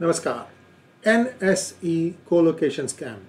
Namaskar. NSE co-location scam.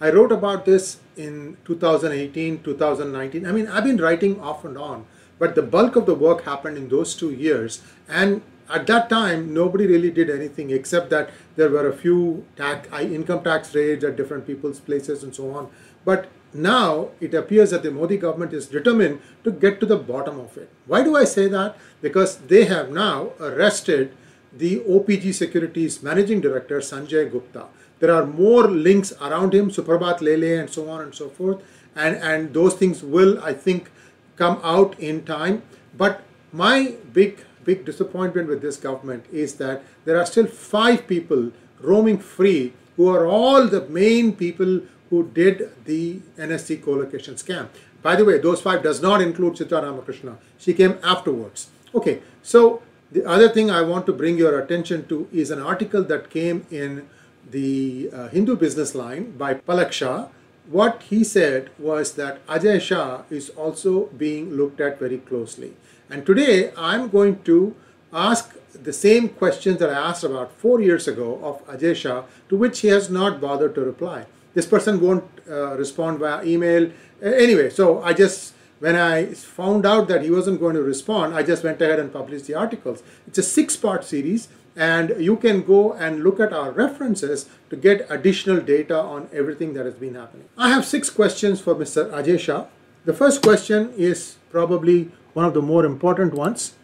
I wrote about this in 2018, 2019. I mean, I've been writing off and on, but the bulk of the work happened in those two years. And at that time, nobody really did anything except that there were a few tax, income tax raids at different people's places and so on. But now it appears that the Modi government is determined to get to the bottom of it. Why do I say that? Because they have now arrested the OPG Securities Managing Director Sanjay Gupta. There are more links around him, Suprabhat Lele and so on and so forth. And, and those things will, I think, come out in time. But my big, big disappointment with this government is that there are still five people roaming free who are all the main people who did the NSE co-location scam. By the way, those five does not include Chitra Ramakrishna. She came afterwards. Okay, so the other thing I want to bring your attention to is an article that came in the uh, Hindu Business Line by Palak Shah. What he said was that Ajay Shah is also being looked at very closely. And today I'm going to ask the same questions that I asked about four years ago of Ajay Shah, to which he has not bothered to reply. This person won't uh, respond via email. Anyway, so I just when I found out that he wasn't going to respond, I just went ahead and published the articles. It's a six part series, and you can go and look at our references to get additional data on everything that has been happening. I have six questions for Mr. Ajay Shah. The first question is probably one of the more important ones.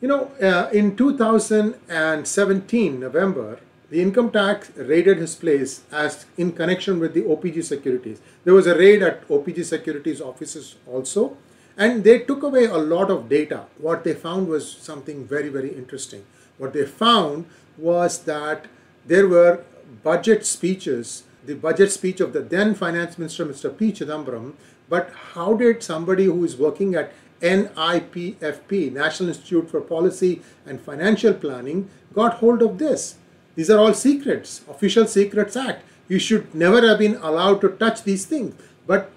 You know, uh, in 2017, November, the income tax raided his place as in connection with the OPG securities. There was a raid at OPG securities offices also, and they took away a lot of data. What they found was something very, very interesting. What they found was that there were budget speeches, the budget speech of the then finance minister, Mr. P. Chidambaram, but how did somebody who is working at NIPFP, National Institute for Policy and Financial Planning, got hold of this? These are all secrets, Official Secrets Act. You should never have been allowed to touch these things. But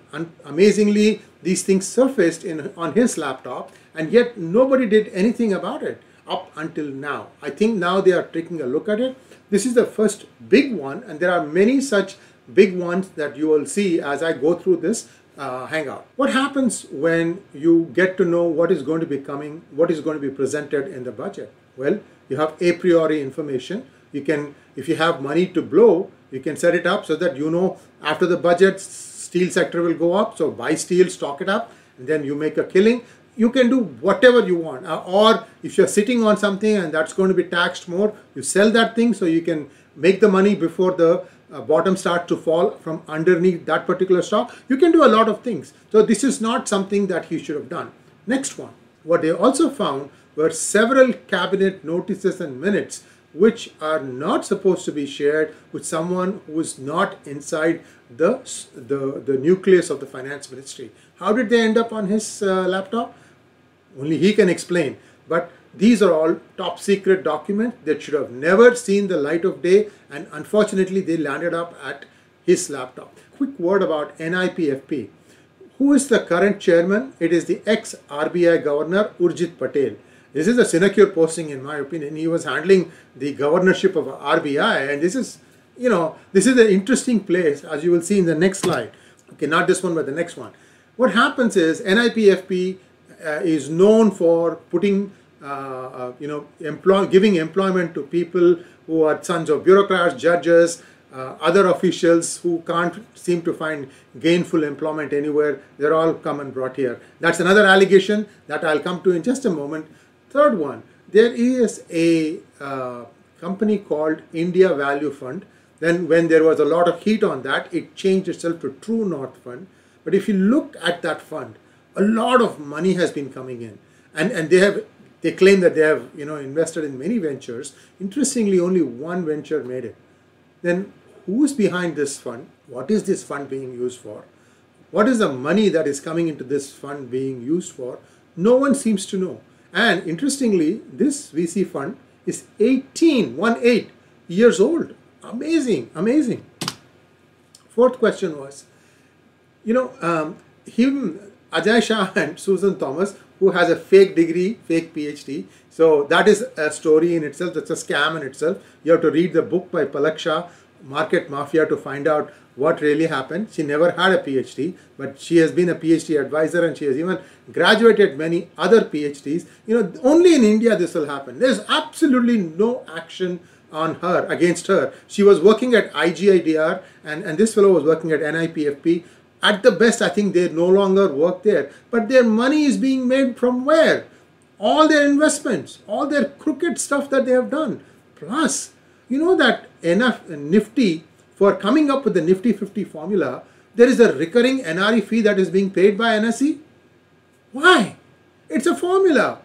amazingly, these things surfaced in, on his laptop, and yet nobody did anything about it up until now. I think now they are taking a look at it. This is the first big one, and there are many such big ones that you will see as I go through this uh, hangout. What happens when you get to know what is going to be coming, what is going to be presented in the budget? Well, you have a priori information you can if you have money to blow you can set it up so that you know after the budget steel sector will go up. So buy steel stock it up and then you make a killing. You can do whatever you want. Uh, or if you're sitting on something and that's going to be taxed more you sell that thing so you can make the money before the uh, bottom start to fall from underneath that particular stock. You can do a lot of things. So this is not something that he should have done. Next one. What they also found were several cabinet notices and minutes which are not supposed to be shared with someone who is not inside the, the, the nucleus of the finance ministry. How did they end up on his uh, laptop? Only he can explain. But these are all top secret documents that should have never seen the light of day and unfortunately they landed up at his laptop. Quick word about NIPFP. Who is the current chairman? It is the ex-RBI governor Urjit Patel. This is a sinecure posting, in my opinion. He was handling the governorship of RBI, and this is, you know, this is an interesting place, as you will see in the next slide. Okay, not this one, but the next one. What happens is NIPFP uh, is known for putting, uh, uh, you know, employ giving employment to people who are sons of bureaucrats, judges, uh, other officials who can't seem to find gainful employment anywhere, they're all come and brought here. That's another allegation that I'll come to in just a moment. Third one, there is a uh, company called India Value Fund. Then when there was a lot of heat on that, it changed itself to True North Fund. But if you look at that fund, a lot of money has been coming in. And, and they have they claim that they have you know invested in many ventures. Interestingly, only one venture made it. Then who is behind this fund? What is this fund being used for? What is the money that is coming into this fund being used for? No one seems to know. And interestingly, this VC fund is 18, one eight years old. Amazing, amazing. Fourth question was, you know, um, him, Ajay Shah and Susan Thomas who has a fake degree, fake PhD. So that is a story in itself. That's a scam in itself. You have to read the book by Palak Shah, Market Mafia, to find out what really happened. She never had a PhD, but she has been a PhD advisor and she has even graduated many other PhDs. You know, only in India this will happen. There's absolutely no action on her, against her. She was working at IGIDR and, and this fellow was working at NIPFP. At the best, I think they no longer work there. But their money is being made from where? All their investments, all their crooked stuff that they have done. Plus, you know that enough Nifty, for coming up with the Nifty 50 formula, there is a recurring NRE fee that is being paid by NSE. Why? It's a formula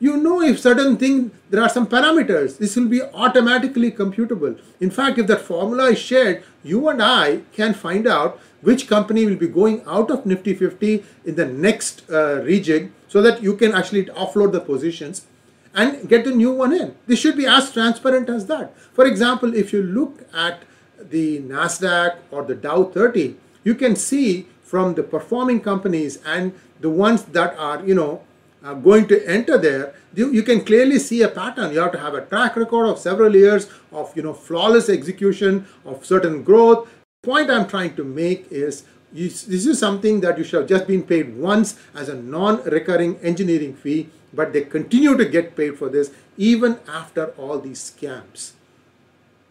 you know if certain thing there are some parameters this will be automatically computable in fact if that formula is shared you and i can find out which company will be going out of nifty 50 in the next uh, rejig so that you can actually offload the positions and get the new one in this should be as transparent as that for example if you look at the nasdaq or the dow 30 you can see from the performing companies and the ones that are you know uh, going to enter there, you, you can clearly see a pattern. You have to have a track record of several years of you know flawless execution of certain growth. Point I'm trying to make is you, this is something that you should have just been paid once as a non-recurring engineering fee, but they continue to get paid for this even after all these scams.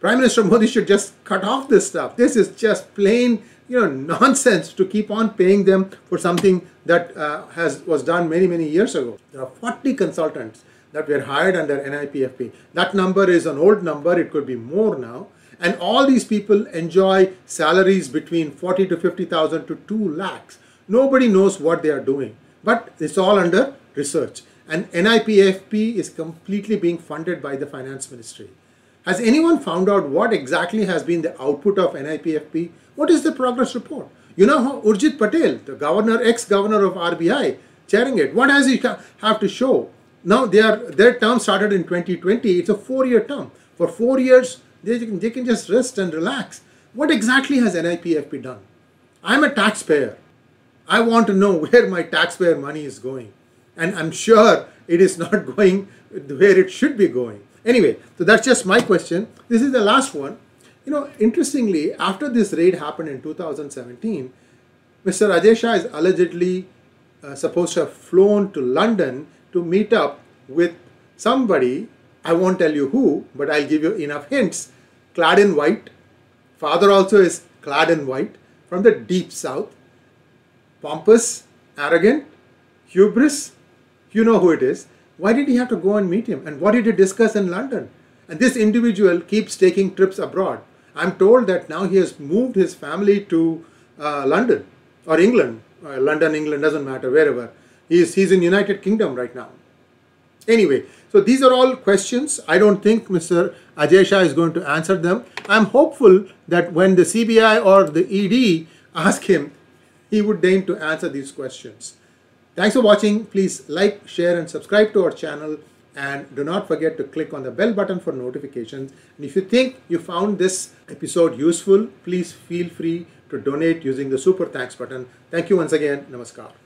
Prime Minister Modi should just cut off this stuff. This is just plain you know nonsense to keep on paying them for something that uh, has was done many many years ago. There are 40 consultants that were hired under NIPFP that number is an old number. It could be more now. And all these people enjoy salaries between 40 to 50,000 to 2 lakhs. Nobody knows what they are doing. But it's all under research and NIPFP is completely being funded by the finance ministry has anyone found out what exactly has been the output of NIPFP what is the progress report? You know how Urjit Patel, the governor, ex-governor of RBI, chairing it, what does he have to show? Now they are, their term started in 2020. It's a four-year term. For four years, they can, they can just rest and relax. What exactly has NIPFP done? I'm a taxpayer. I want to know where my taxpayer money is going. And I'm sure it is not going where it should be going. Anyway, so that's just my question. This is the last one. You know, interestingly, after this raid happened in 2017, Mr. Ajay is allegedly uh, supposed to have flown to London to meet up with somebody. I won't tell you who, but I'll give you enough hints. Clad in white. Father also is clad in white from the deep south. Pompous, arrogant, hubris. You know who it is. Why did he have to go and meet him? And what did he discuss in London? And this individual keeps taking trips abroad. I'm told that now he has moved his family to uh, London or England, uh, London, England, doesn't matter, wherever. He's, he's in United Kingdom right now. Anyway, so these are all questions. I don't think Mr. Ajay Shah is going to answer them. I'm hopeful that when the CBI or the ED ask him, he would deign to answer these questions. Thanks for watching. Please like, share and subscribe to our channel and do not forget to click on the bell button for notifications. And if you think you found this episode useful, please feel free to donate using the super thanks button. Thank you once again. Namaskar.